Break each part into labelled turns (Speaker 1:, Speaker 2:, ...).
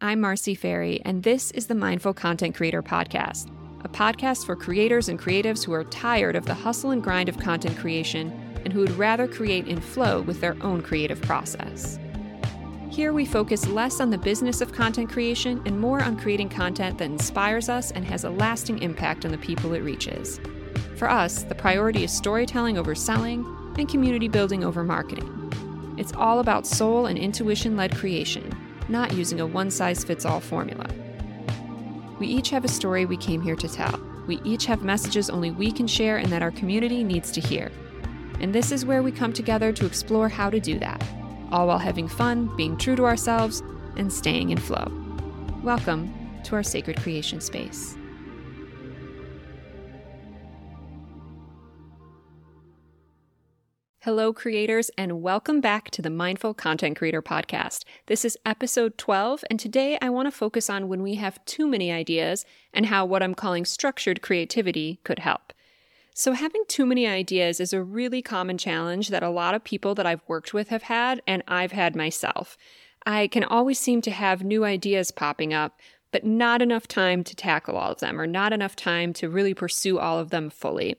Speaker 1: I'm Marcy Farrey, and this is the Mindful Content Creator Podcast, a podcast for creators and creatives who are tired of the hustle and grind of content creation and who would rather create in flow with their own creative process. Here we focus less on the business of content creation and more on creating content that inspires us and has a lasting impact on the people it reaches. For us, the priority is storytelling over selling and community building over marketing. It's all about soul and intuition led creation not using a one size fits all formula. We each have a story we came here to tell. We each have messages only we can share and that our community needs to hear. And this is where we come together to explore how to do that, all while having fun, being true to ourselves, and staying in flow. Welcome to our sacred creation space. Hello, creators, and welcome back to the Mindful Content Creator Podcast. This is episode 12, and today I want to focus on when we have too many ideas and how what I'm calling structured creativity could help. So, having too many ideas is a really common challenge that a lot of people that I've worked with have had, and I've had myself. I can always seem to have new ideas popping up, but not enough time to tackle all of them, or not enough time to really pursue all of them fully.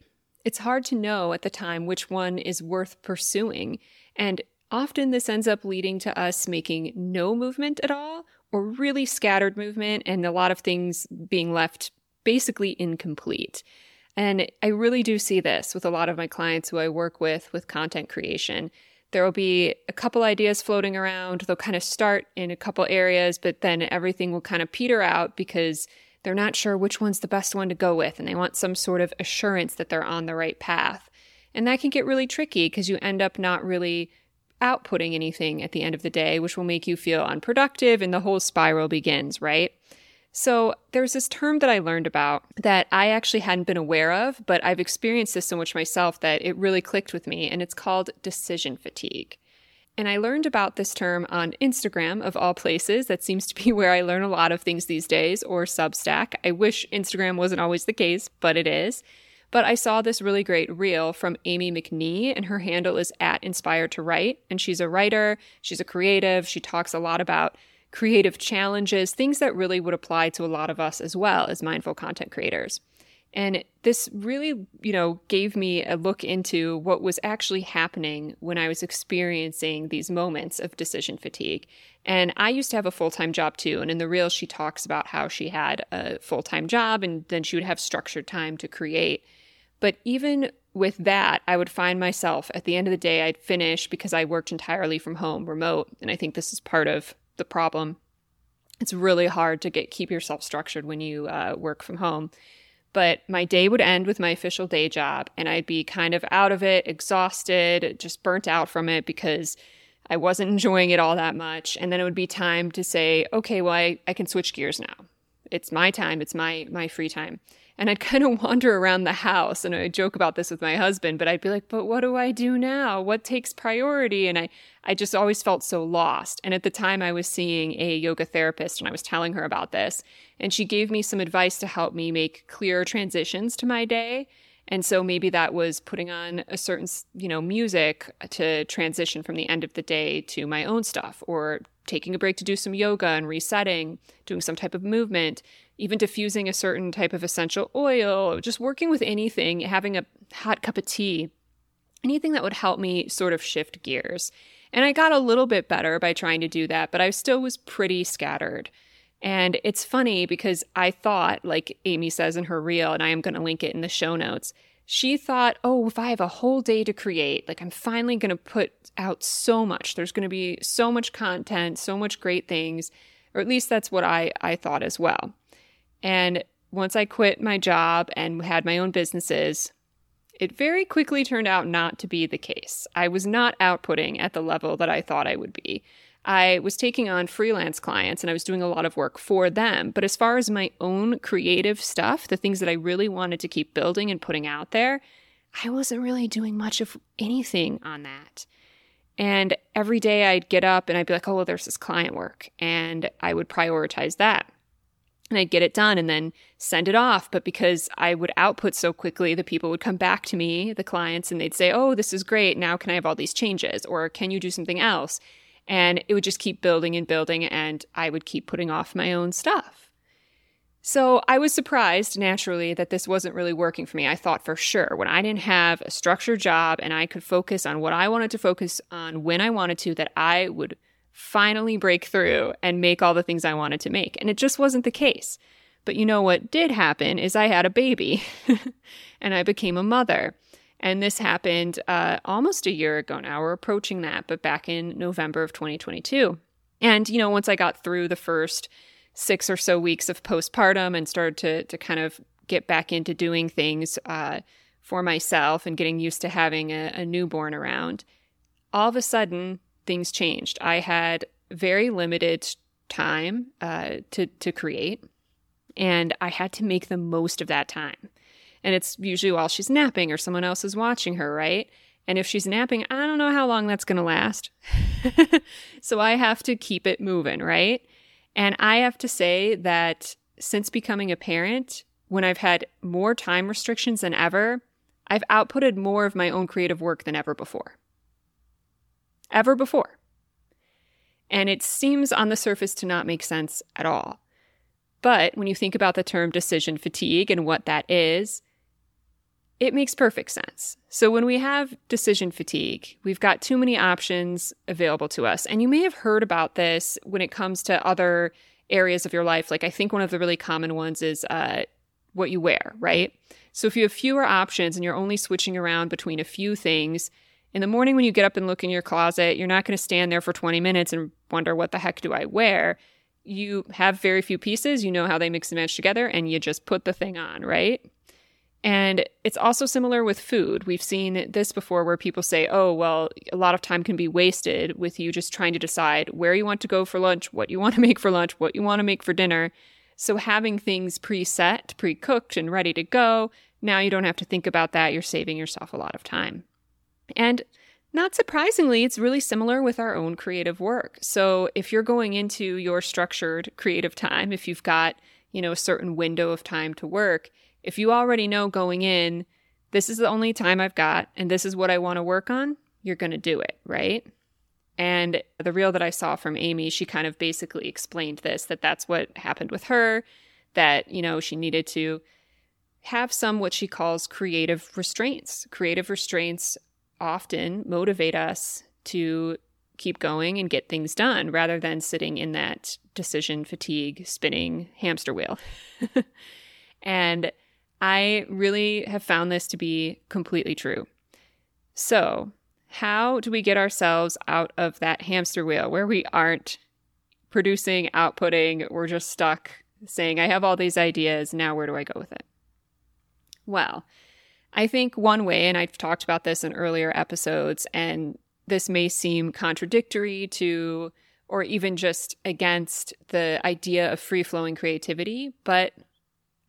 Speaker 1: It's hard to know at the time which one is worth pursuing, and often this ends up leading to us making no movement at all or really scattered movement and a lot of things being left basically incomplete. And I really do see this with a lot of my clients who I work with with content creation. There will be a couple ideas floating around. They'll kind of start in a couple areas, but then everything will kind of peter out because they're not sure which one's the best one to go with, and they want some sort of assurance that they're on the right path. And that can get really tricky because you end up not really outputting anything at the end of the day, which will make you feel unproductive, and the whole spiral begins, right? So, there's this term that I learned about that I actually hadn't been aware of, but I've experienced this so much myself that it really clicked with me, and it's called decision fatigue. And I learned about this term on Instagram, of all places. That seems to be where I learn a lot of things these days, or Substack. I wish Instagram wasn't always the case, but it is. But I saw this really great reel from Amy McNee, and her handle is at Inspired to Write. And she's a writer, she's a creative, she talks a lot about creative challenges, things that really would apply to a lot of us as well as mindful content creators. And this really, you know, gave me a look into what was actually happening when I was experiencing these moments of decision fatigue. And I used to have a full time job too. And in the reel, she talks about how she had a full time job and then she would have structured time to create. But even with that, I would find myself at the end of the day, I'd finish because I worked entirely from home, remote. And I think this is part of the problem. It's really hard to get keep yourself structured when you uh, work from home but my day would end with my official day job and I'd be kind of out of it, exhausted, just burnt out from it because I wasn't enjoying it all that much. And then it would be time to say, okay, well, I, I can switch gears now. It's my time, it's my my free time. And I'd kind of wander around the house and I joke about this with my husband, but I'd be like, but what do I do now? What takes priority? And I, I just always felt so lost. And at the time I was seeing a yoga therapist and I was telling her about this. And she gave me some advice to help me make clearer transitions to my day. And so maybe that was putting on a certain, you know, music to transition from the end of the day to my own stuff or taking a break to do some yoga and resetting, doing some type of movement, even diffusing a certain type of essential oil, just working with anything, having a hot cup of tea, anything that would help me sort of shift gears. And I got a little bit better by trying to do that, but I still was pretty scattered. And it's funny because I thought, like Amy says in her reel, and I am going to link it in the show notes, she thought, oh, if I have a whole day to create, like I'm finally going to put out so much. There's going to be so much content, so much great things, or at least that's what I, I thought as well. And once I quit my job and had my own businesses, it very quickly turned out not to be the case. I was not outputting at the level that I thought I would be. I was taking on freelance clients and I was doing a lot of work for them. But as far as my own creative stuff, the things that I really wanted to keep building and putting out there, I wasn't really doing much of anything on that. And every day I'd get up and I'd be like, oh, well, there's this client work. And I would prioritize that and I'd get it done and then send it off. But because I would output so quickly, the people would come back to me, the clients, and they'd say, Oh, this is great. Now can I have all these changes? Or can you do something else? And it would just keep building and building, and I would keep putting off my own stuff. So I was surprised naturally that this wasn't really working for me. I thought for sure when I didn't have a structured job and I could focus on what I wanted to focus on when I wanted to, that I would finally break through and make all the things I wanted to make. And it just wasn't the case. But you know what did happen is I had a baby and I became a mother. And this happened uh, almost a year ago now. We're approaching that, but back in November of 2022. And, you know, once I got through the first six or so weeks of postpartum and started to, to kind of get back into doing things uh, for myself and getting used to having a, a newborn around, all of a sudden things changed. I had very limited time uh, to, to create, and I had to make the most of that time. And it's usually while she's napping or someone else is watching her, right? And if she's napping, I don't know how long that's going to last. so I have to keep it moving, right? And I have to say that since becoming a parent, when I've had more time restrictions than ever, I've outputted more of my own creative work than ever before. Ever before. And it seems on the surface to not make sense at all. But when you think about the term decision fatigue and what that is, it makes perfect sense. So, when we have decision fatigue, we've got too many options available to us. And you may have heard about this when it comes to other areas of your life. Like, I think one of the really common ones is uh, what you wear, right? So, if you have fewer options and you're only switching around between a few things, in the morning when you get up and look in your closet, you're not going to stand there for 20 minutes and wonder, what the heck do I wear? You have very few pieces, you know how they mix and match together, and you just put the thing on, right? And it's also similar with food. We've seen this before where people say, oh, well, a lot of time can be wasted with you just trying to decide where you want to go for lunch, what you want to make for lunch, what you want to make for dinner. So having things preset, pre cooked, and ready to go, now you don't have to think about that. You're saving yourself a lot of time. And not surprisingly, it's really similar with our own creative work. So if you're going into your structured creative time, if you've got, you know, a certain window of time to work, if you already know going in, this is the only time I've got and this is what I want to work on, you're going to do it, right? And the reel that I saw from Amy, she kind of basically explained this that that's what happened with her, that, you know, she needed to have some what she calls creative restraints. Creative restraints often motivate us to keep going and get things done rather than sitting in that decision fatigue spinning hamster wheel. and I really have found this to be completely true. So, how do we get ourselves out of that hamster wheel where we aren't producing, outputting, we're just stuck saying, I have all these ideas, now where do I go with it? Well, I think one way, and I've talked about this in earlier episodes, and this may seem contradictory to or even just against the idea of free flowing creativity, but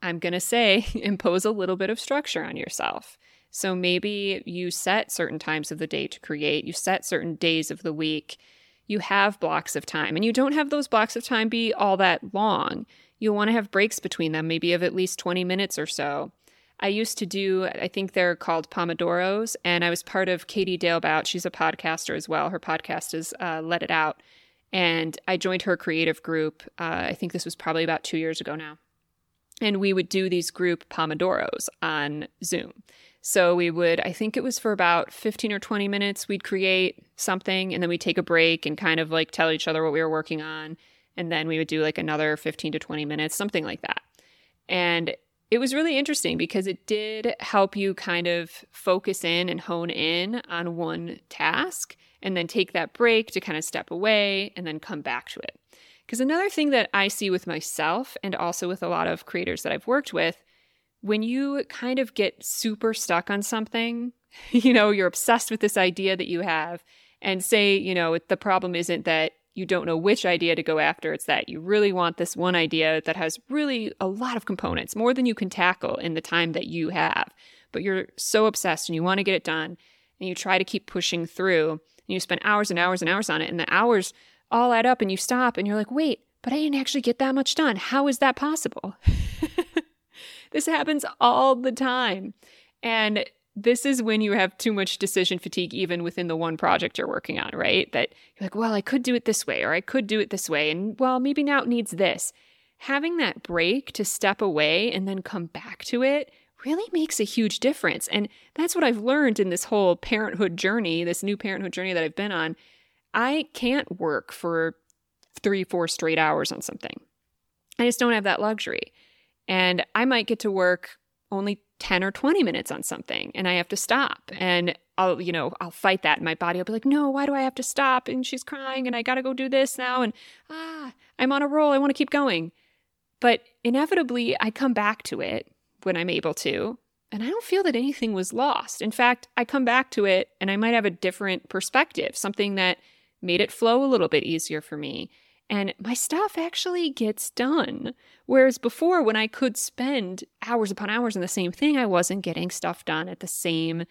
Speaker 1: I'm going to say impose a little bit of structure on yourself. So maybe you set certain times of the day to create, you set certain days of the week, you have blocks of time, and you don't have those blocks of time be all that long. You'll want to have breaks between them, maybe of at least 20 minutes or so. I used to do, I think they're called Pomodoros, and I was part of Katie Dalebout. She's a podcaster as well. Her podcast is uh, Let It Out. And I joined her creative group. Uh, I think this was probably about two years ago now and we would do these group pomodoros on Zoom. So we would, I think it was for about 15 or 20 minutes, we'd create something and then we'd take a break and kind of like tell each other what we were working on. And then we would do like another 15 to 20 minutes, something like that. And it was really interesting because it did help you kind of focus in and hone in on one task and then take that break to kind of step away and then come back to it. Because another thing that I see with myself and also with a lot of creators that I've worked with, when you kind of get super stuck on something, you know, you're obsessed with this idea that you have, and say, you know, the problem isn't that you don't know which idea to go after, it's that you really want this one idea that has really a lot of components, more than you can tackle in the time that you have. But you're so obsessed and you want to get it done, and you try to keep pushing through, and you spend hours and hours and hours on it, and the hours all add up and you stop and you're like, wait, but I didn't actually get that much done. How is that possible? this happens all the time. And this is when you have too much decision fatigue, even within the one project you're working on, right? That you're like, well, I could do it this way, or I could do it this way. And well, maybe now it needs this. Having that break to step away and then come back to it really makes a huge difference. And that's what I've learned in this whole parenthood journey, this new parenthood journey that I've been on. I can't work for three, four straight hours on something. I just don't have that luxury. And I might get to work only 10 or 20 minutes on something and I have to stop. And I'll, you know, I'll fight that in my body. I'll be like, no, why do I have to stop? And she's crying and I got to go do this now. And ah, I'm on a roll. I want to keep going. But inevitably, I come back to it when I'm able to. And I don't feel that anything was lost. In fact, I come back to it and I might have a different perspective, something that made it flow a little bit easier for me. And my stuff actually gets done. Whereas before, when I could spend hours upon hours on the same thing, I wasn't getting stuff done at the same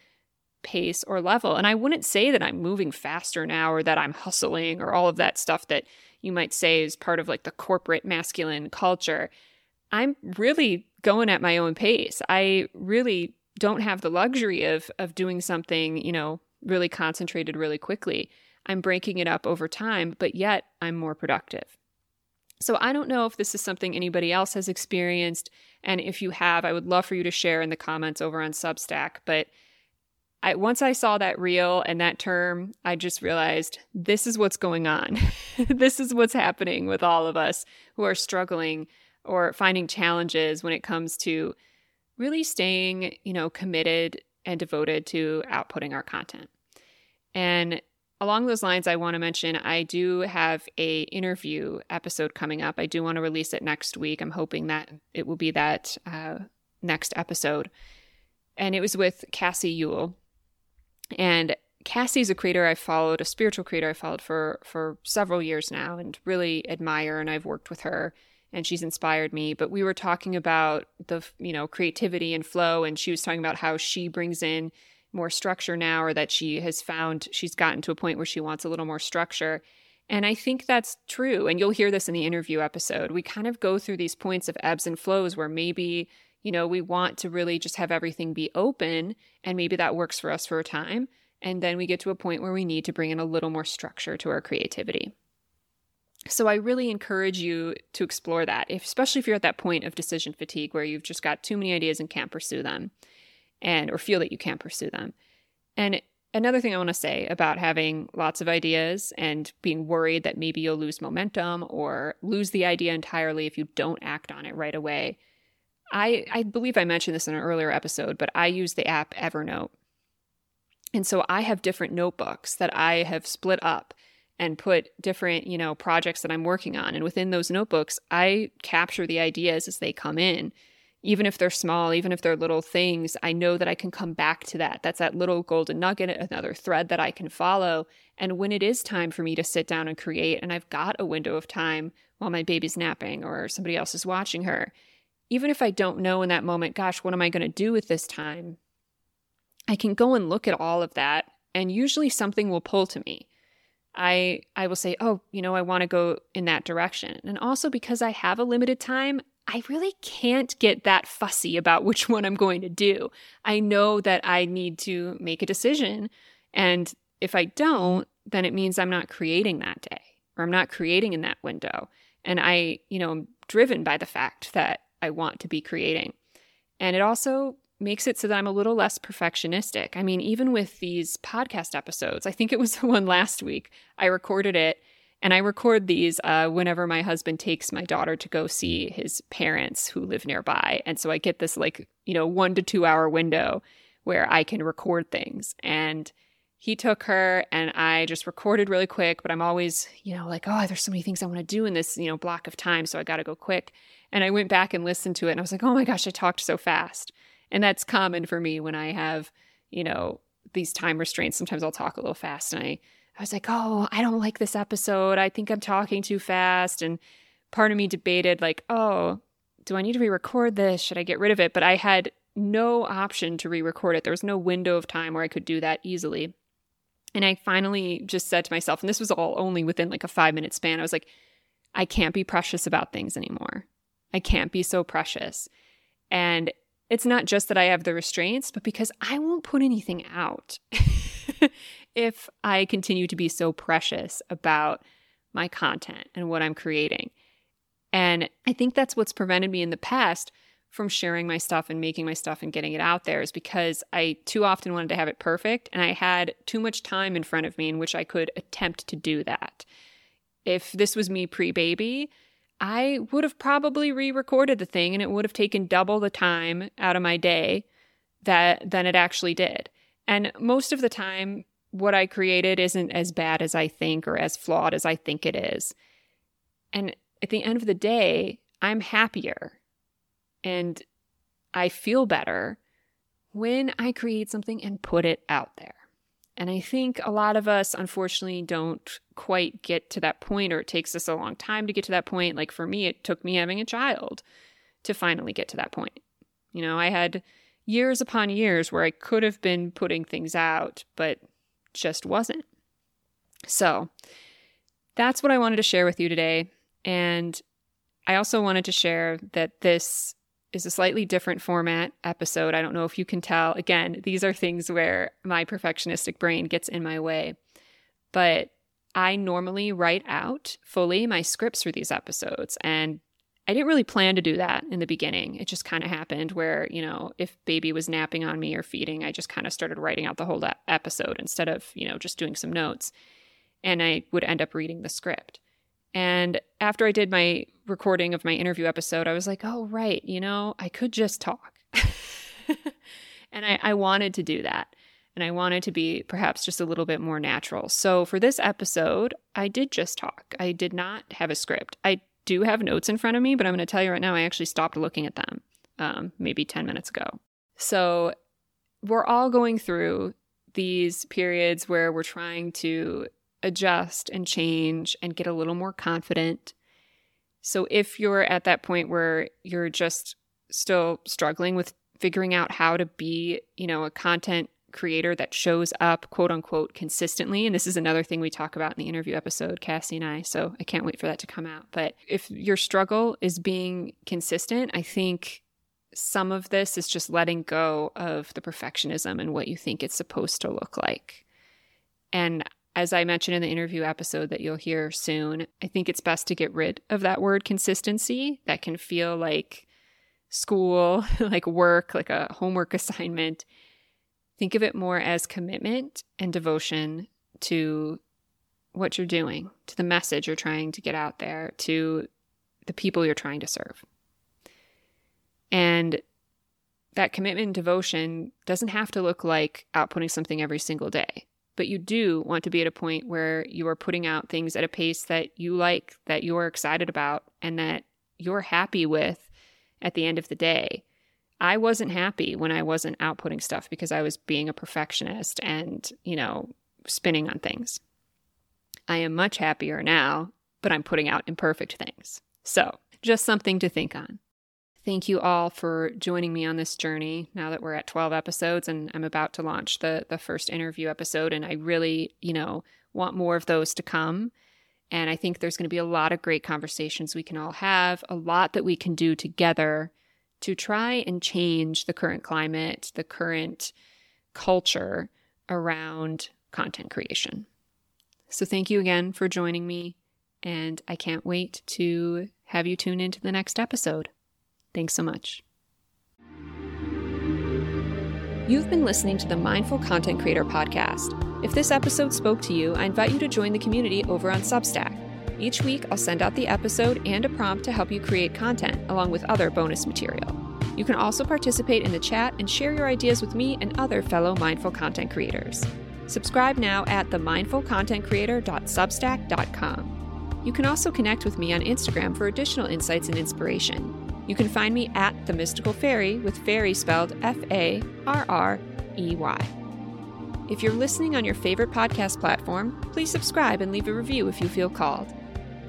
Speaker 1: pace or level. And I wouldn't say that I'm moving faster now or that I'm hustling or all of that stuff that you might say is part of like the corporate masculine culture. I'm really going at my own pace. I really don't have the luxury of of doing something, you know, really concentrated really quickly. I'm breaking it up over time, but yet I'm more productive. So I don't know if this is something anybody else has experienced and if you have, I would love for you to share in the comments over on Substack, but I, once I saw that reel and that term, I just realized this is what's going on. this is what's happening with all of us who are struggling or finding challenges when it comes to really staying, you know, committed and devoted to outputting our content. And along those lines, I want to mention I do have a interview episode coming up. I do want to release it next week. I'm hoping that it will be that uh, next episode. And it was with Cassie Uhl And Cassie's a creator I've followed, a spiritual creator I've followed for for several years now, and really admire. And I've worked with her and she's inspired me but we were talking about the you know creativity and flow and she was talking about how she brings in more structure now or that she has found she's gotten to a point where she wants a little more structure. And i think that's true. And you'll hear this in the interview episode. We kind of go through these points of ebbs and flows where maybe you know we want to really just have everything be open and maybe that works for us for a time. And then we get to a point where we need to bring in a little more structure to our creativity. So I really encourage you to explore that, especially if you're at that point of decision fatigue where you've just got too many ideas and can't pursue them, and or feel that you can't pursue them. And another thing I want to say about having lots of ideas and being worried that maybe you'll lose momentum or lose the idea entirely if you don't act on it right away. I I believe I mentioned this in an earlier episode, but I use the app Evernote. And so I have different notebooks that I have split up and put different, you know, projects that I'm working on. And within those notebooks, I capture the ideas as they come in. Even if they're small, even if they're little things, I know that I can come back to that. That's that little golden nugget, another thread that I can follow. And when it is time for me to sit down and create, and I've got a window of time while my baby's napping or somebody else is watching her, even if I don't know in that moment, gosh, what am I going to do with this time? I can go and look at all of that, and usually something will pull to me. I I will say, "Oh, you know, I want to go in that direction." And also because I have a limited time, I really can't get that fussy about which one I'm going to do. I know that I need to make a decision, and if I don't, then it means I'm not creating that day or I'm not creating in that window. And I, you know, I'm driven by the fact that I want to be creating. And it also makes it so that I'm a little less perfectionistic. I mean, even with these podcast episodes, I think it was the one last week, I recorded it and I record these uh, whenever my husband takes my daughter to go see his parents who live nearby. And so I get this like, you know, one to two hour window where I can record things. And he took her and I just recorded really quick, but I'm always, you know, like, oh, there's so many things I want to do in this, you know, block of time. So I got to go quick. And I went back and listened to it and I was like, oh my gosh, I talked so fast. And that's common for me when I have, you know, these time restraints. Sometimes I'll talk a little fast and I I was like, "Oh, I don't like this episode. I think I'm talking too fast." And part of me debated like, "Oh, do I need to re-record this? Should I get rid of it?" But I had no option to re-record it. There was no window of time where I could do that easily. And I finally just said to myself, and this was all only within like a 5-minute span. I was like, I can't be precious about things anymore. I can't be so precious. And it's not just that I have the restraints, but because I won't put anything out if I continue to be so precious about my content and what I'm creating. And I think that's what's prevented me in the past from sharing my stuff and making my stuff and getting it out there is because I too often wanted to have it perfect and I had too much time in front of me in which I could attempt to do that. If this was me pre baby, I would have probably re recorded the thing and it would have taken double the time out of my day that than it actually did. And most of the time, what I created isn't as bad as I think or as flawed as I think it is. And at the end of the day, I'm happier and I feel better when I create something and put it out there. And I think a lot of us, unfortunately, don't quite get to that point, or it takes us a long time to get to that point. Like for me, it took me having a child to finally get to that point. You know, I had years upon years where I could have been putting things out, but just wasn't. So that's what I wanted to share with you today. And I also wanted to share that this is a slightly different format episode. I don't know if you can tell. Again, these are things where my perfectionistic brain gets in my way. But I normally write out fully my scripts for these episodes. And I didn't really plan to do that in the beginning. It just kind of happened where, you know, if baby was napping on me or feeding, I just kind of started writing out the whole episode instead of, you know, just doing some notes. And I would end up reading the script. And after I did my recording of my interview episode, I was like, oh, right, you know, I could just talk. and I, I wanted to do that. And I wanted to be perhaps just a little bit more natural. So for this episode, I did just talk. I did not have a script. I do have notes in front of me, but I'm going to tell you right now, I actually stopped looking at them um, maybe 10 minutes ago. So we're all going through these periods where we're trying to adjust and change and get a little more confident. So if you're at that point where you're just still struggling with figuring out how to be, you know, a content creator that shows up quote unquote consistently. And this is another thing we talk about in the interview episode Cassie and I. So I can't wait for that to come out. But if your struggle is being consistent I think some of this is just letting go of the perfectionism and what you think it's supposed to look like. And as I mentioned in the interview episode that you'll hear soon, I think it's best to get rid of that word consistency that can feel like school, like work, like a homework assignment. Think of it more as commitment and devotion to what you're doing, to the message you're trying to get out there, to the people you're trying to serve. And that commitment and devotion doesn't have to look like outputting something every single day but you do want to be at a point where you are putting out things at a pace that you like, that you're excited about, and that you're happy with at the end of the day. I wasn't happy when I wasn't outputting stuff because I was being a perfectionist and, you know, spinning on things. I am much happier now, but I'm putting out imperfect things. So, just something to think on. Thank you all for joining me on this journey now that we're at 12 episodes and I'm about to launch the the first interview episode and I really, you know, want more of those to come. And I think there's going to be a lot of great conversations we can all have, a lot that we can do together to try and change the current climate, the current culture around content creation. So thank you again for joining me and I can't wait to have you tune into the next episode. Thanks so much. You've been listening to the Mindful Content Creator Podcast. If this episode spoke to you, I invite you to join the community over on Substack. Each week, I'll send out the episode and a prompt to help you create content, along with other bonus material. You can also participate in the chat and share your ideas with me and other fellow mindful content creators. Subscribe now at themindfulcontentcreator.substack.com. You can also connect with me on Instagram for additional insights and inspiration. You can find me at The Mystical Farrey with Farrey spelled F A R R E Y. If you're listening on your favorite podcast platform, please subscribe and leave a review if you feel called.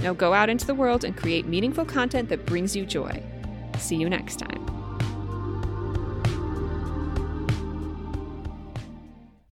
Speaker 1: Now go out into the world and create meaningful content that brings you joy. See you next time.